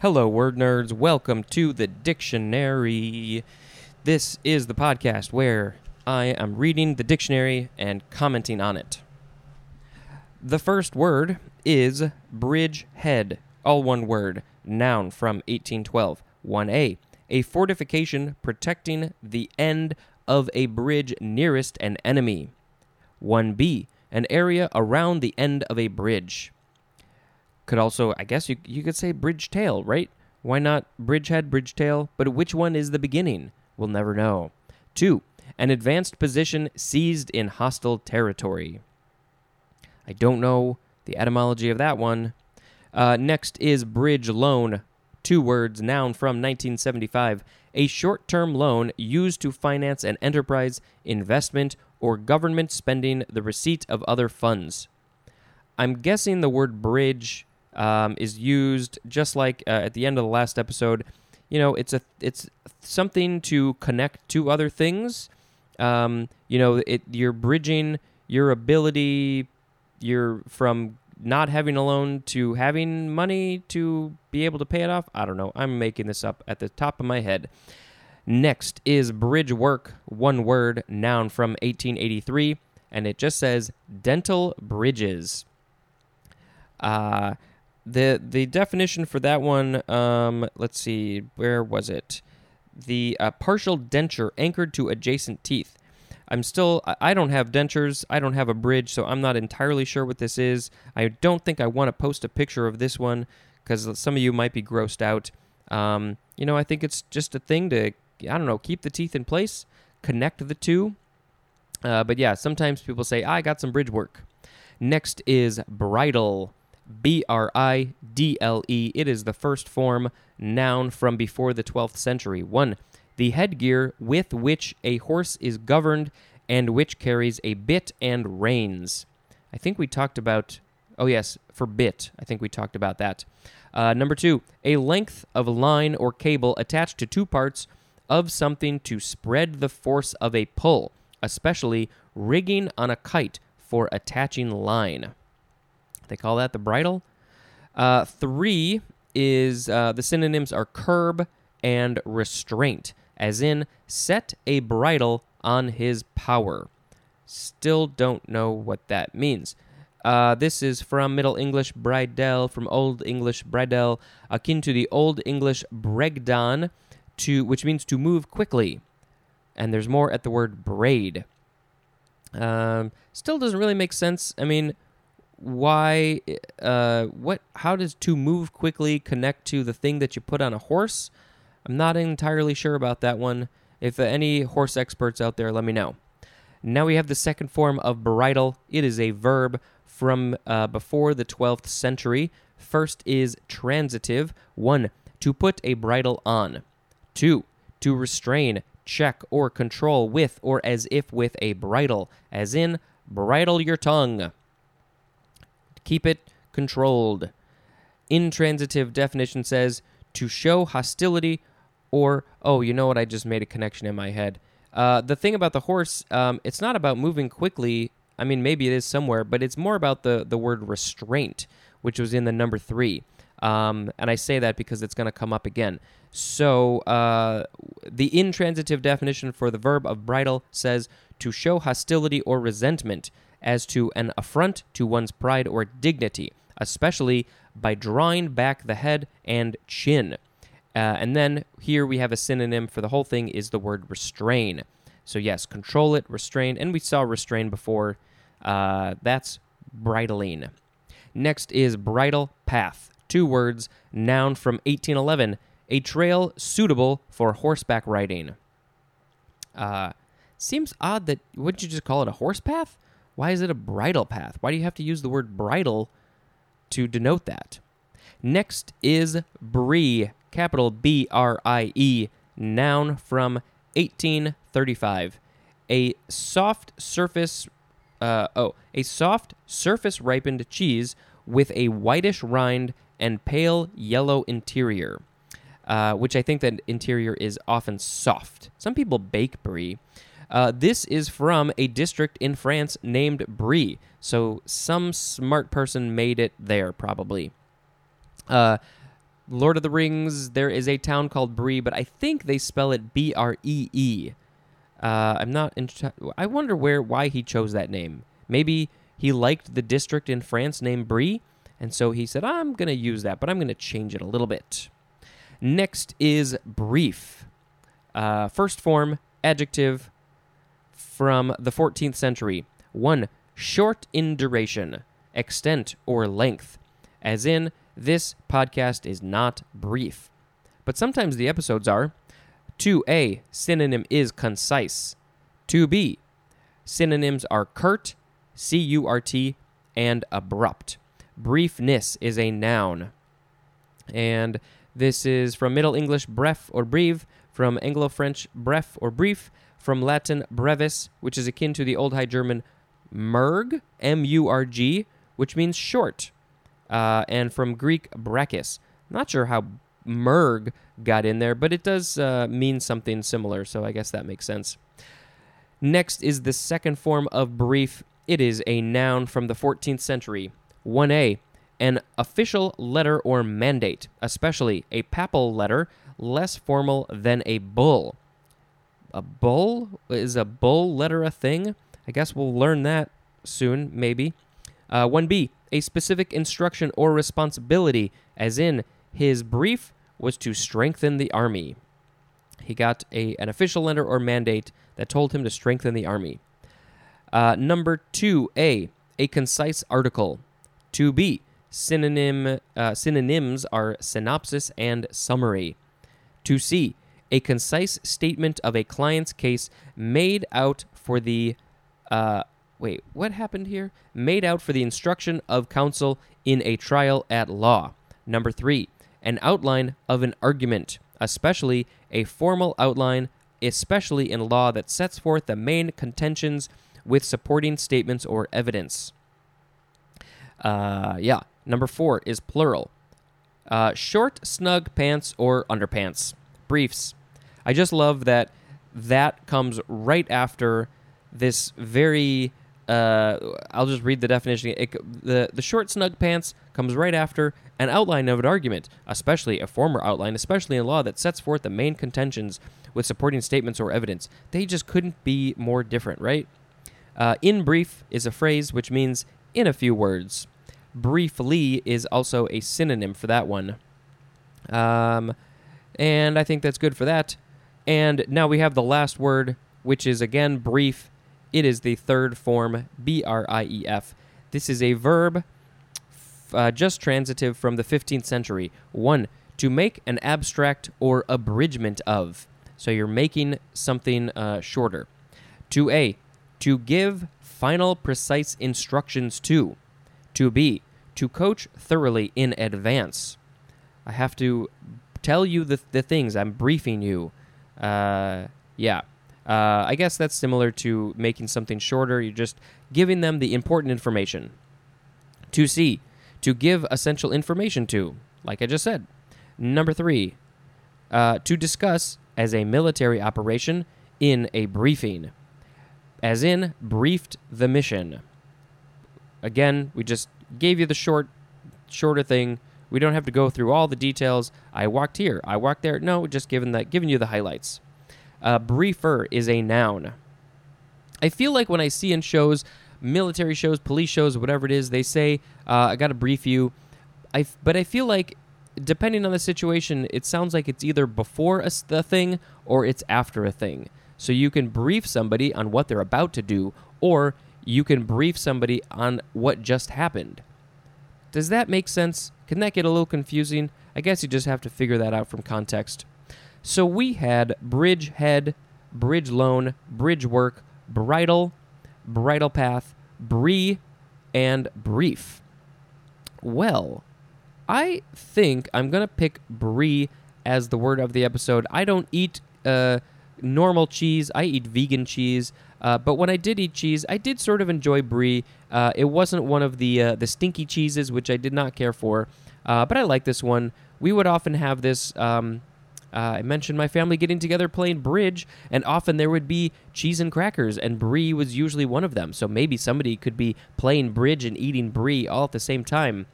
Hello, word nerds. Welcome to the dictionary. This is the podcast where I am reading the dictionary and commenting on it. The first word is bridgehead, all one word, noun from 1812. 1a, a fortification protecting the end of a bridge nearest an enemy. 1b, an area around the end of a bridge. Could also, I guess you you could say bridge tail, right? Why not bridgehead, bridge tail? But which one is the beginning? We'll never know. 2. An advanced position seized in hostile territory. I don't know the etymology of that one. Uh, next is bridge loan. Two words, noun from 1975. A short term loan used to finance an enterprise, investment, or government spending the receipt of other funds. I'm guessing the word bridge um, is used just like uh, at the end of the last episode. You know, it's a it's something to connect to other things. Um, you know, it you're bridging your ability. You're from not having a loan to having money to be able to pay it off. I don't know. I'm making this up at the top of my head. Next is bridge work, one word, noun from 1883, and it just says dental bridges. Uh, the the definition for that one, um, let's see, where was it? The uh, partial denture anchored to adjacent teeth. I'm still, I don't have dentures, I don't have a bridge, so I'm not entirely sure what this is. I don't think I want to post a picture of this one because some of you might be grossed out. Um, you know, I think it's just a thing to, I don't know, keep the teeth in place, connect the two. Uh, but yeah, sometimes people say, I got some bridge work. Next is bridle. B R I D L E. It is the first form noun from before the 12th century. 1. The headgear with which a horse is governed and which carries a bit and reins. I think we talked about, oh, yes, for bit. I think we talked about that. Uh, number two, a length of line or cable attached to two parts of something to spread the force of a pull, especially rigging on a kite for attaching line. They call that the bridle. Uh, three is uh, the synonyms are curb and restraint, as in set a bridle on his power. Still don't know what that means. Uh, this is from Middle English bridel, from Old English bridel, akin to the Old English bregdan, to which means to move quickly. And there's more at the word braid. Um, still doesn't really make sense. I mean, why uh what how does to move quickly connect to the thing that you put on a horse? I'm not entirely sure about that one. If any horse experts out there let me know. Now we have the second form of bridle. It is a verb from uh, before the 12th century. First is transitive. One to put a bridle on. Two to restrain check or control with or as if with a bridle. As in bridle your tongue Keep it controlled. Intransitive definition says to show hostility or, oh, you know what? I just made a connection in my head. Uh, the thing about the horse, um, it's not about moving quickly. I mean, maybe it is somewhere, but it's more about the, the word restraint, which was in the number three. Um, and I say that because it's going to come up again. So uh, the intransitive definition for the verb of bridle says to show hostility or resentment as to an affront to one's pride or dignity, especially by drawing back the head and chin. Uh, and then here we have a synonym for the whole thing is the word restrain. So, yes, control it, restrain, and we saw restrain before. Uh, that's bridling. Next is bridle path. Two words, noun from 1811, a trail suitable for horseback riding. Uh, seems odd that, wouldn't you just call it a horse path? Why is it a bridle path? Why do you have to use the word bridle to denote that? Next is brie, capital B R I E, noun from 1835. A soft surface, uh, oh, a soft surface ripened cheese with a whitish rind and pale yellow interior. Uh, which I think that interior is often soft. Some people bake brie. Uh, this is from a district in France named Brie. So some smart person made it there, probably. Uh, Lord of the Rings, there is a town called Bree, but I think they spell it B R E E. Uh, I'm not. In, I wonder where why he chose that name. Maybe he liked the district in France named Brie, and so he said, "I'm to use that, but I'm to change it a little bit." Next is brief. Uh, first form adjective from the 14th century. One short in duration, extent or length, as in this podcast is not brief. But sometimes the episodes are. 2a, synonym is concise. 2b, synonyms are curt, C U R T, and abrupt. Briefness is a noun. And this is from Middle English bref or breve, from Anglo French bref or brief, from Latin brevis, which is akin to the Old High German murg, M U R G, which means short, uh, and from Greek brachys. Not sure how murg got in there, but it does uh, mean something similar, so I guess that makes sense. Next is the second form of brief. It is a noun from the 14th century. 1a, an official letter or mandate, especially a papal letter, less formal than a bull. A bull? Is a bull letter a thing? I guess we'll learn that soon, maybe. Uh, 1b, a specific instruction or responsibility, as in his brief was to strengthen the army. He got a, an official letter or mandate that told him to strengthen the army. Uh, number 2a, a concise article. 2b, synonym, uh, synonyms are synopsis and summary. 2c, a concise statement of a client's case made out for the uh, wait, what happened here? Made out for the instruction of counsel in a trial at law. Number three, an outline of an argument, especially a formal outline, especially in law that sets forth the main contentions with supporting statements or evidence. Uh, yeah. Number four is plural. Uh, short, snug pants or underpants. Briefs. I just love that that comes right after this very uh, I'll just read the definition. It, the the short snug pants comes right after an outline of an argument, especially a former outline, especially in law that sets forth the main contentions with supporting statements or evidence. They just couldn't be more different, right? Uh, in brief is a phrase which means in a few words. Briefly is also a synonym for that one. Um, and I think that's good for that. And now we have the last word, which is again brief it is the third form, B R I E F. This is a verb uh, just transitive from the 15th century. One, to make an abstract or abridgment of. So you're making something uh, shorter. 2a, to give final precise instructions to. 2b, to coach thoroughly in advance. I have to tell you the, the things, I'm briefing you. Uh, yeah. Uh, I guess that's similar to making something shorter. You're just giving them the important information. 2C, to give essential information to, like I just said. Number three, uh, to discuss as a military operation in a briefing, as in briefed the mission. Again, we just gave you the short, shorter thing. We don't have to go through all the details. I walked here. I walked there. No, just giving that, giving you the highlights. Uh, briefer is a noun. I feel like when I see in shows, military shows, police shows, whatever it is, they say, uh, "I got to brief you." I but I feel like depending on the situation, it sounds like it's either before a, the thing or it's after a thing. So you can brief somebody on what they're about to do, or you can brief somebody on what just happened. Does that make sense? Can that get a little confusing? I guess you just have to figure that out from context. So we had bridge head, bridge loan, bridge work, bridle, bridle path, brie, and brief. Well, I think I'm going to pick brie as the word of the episode. I don't eat uh, normal cheese, I eat vegan cheese. Uh, but when I did eat cheese, I did sort of enjoy brie. Uh, it wasn't one of the uh, the stinky cheeses, which I did not care for, uh, but I like this one. We would often have this um, uh, I mentioned my family getting together playing bridge, and often there would be cheese and crackers, and brie was usually one of them. So maybe somebody could be playing bridge and eating brie all at the same time.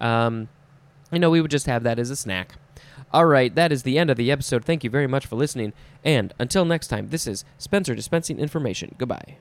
Um, you know, we would just have that as a snack. All right, that is the end of the episode. Thank you very much for listening. And until next time, this is Spencer dispensing information. Goodbye.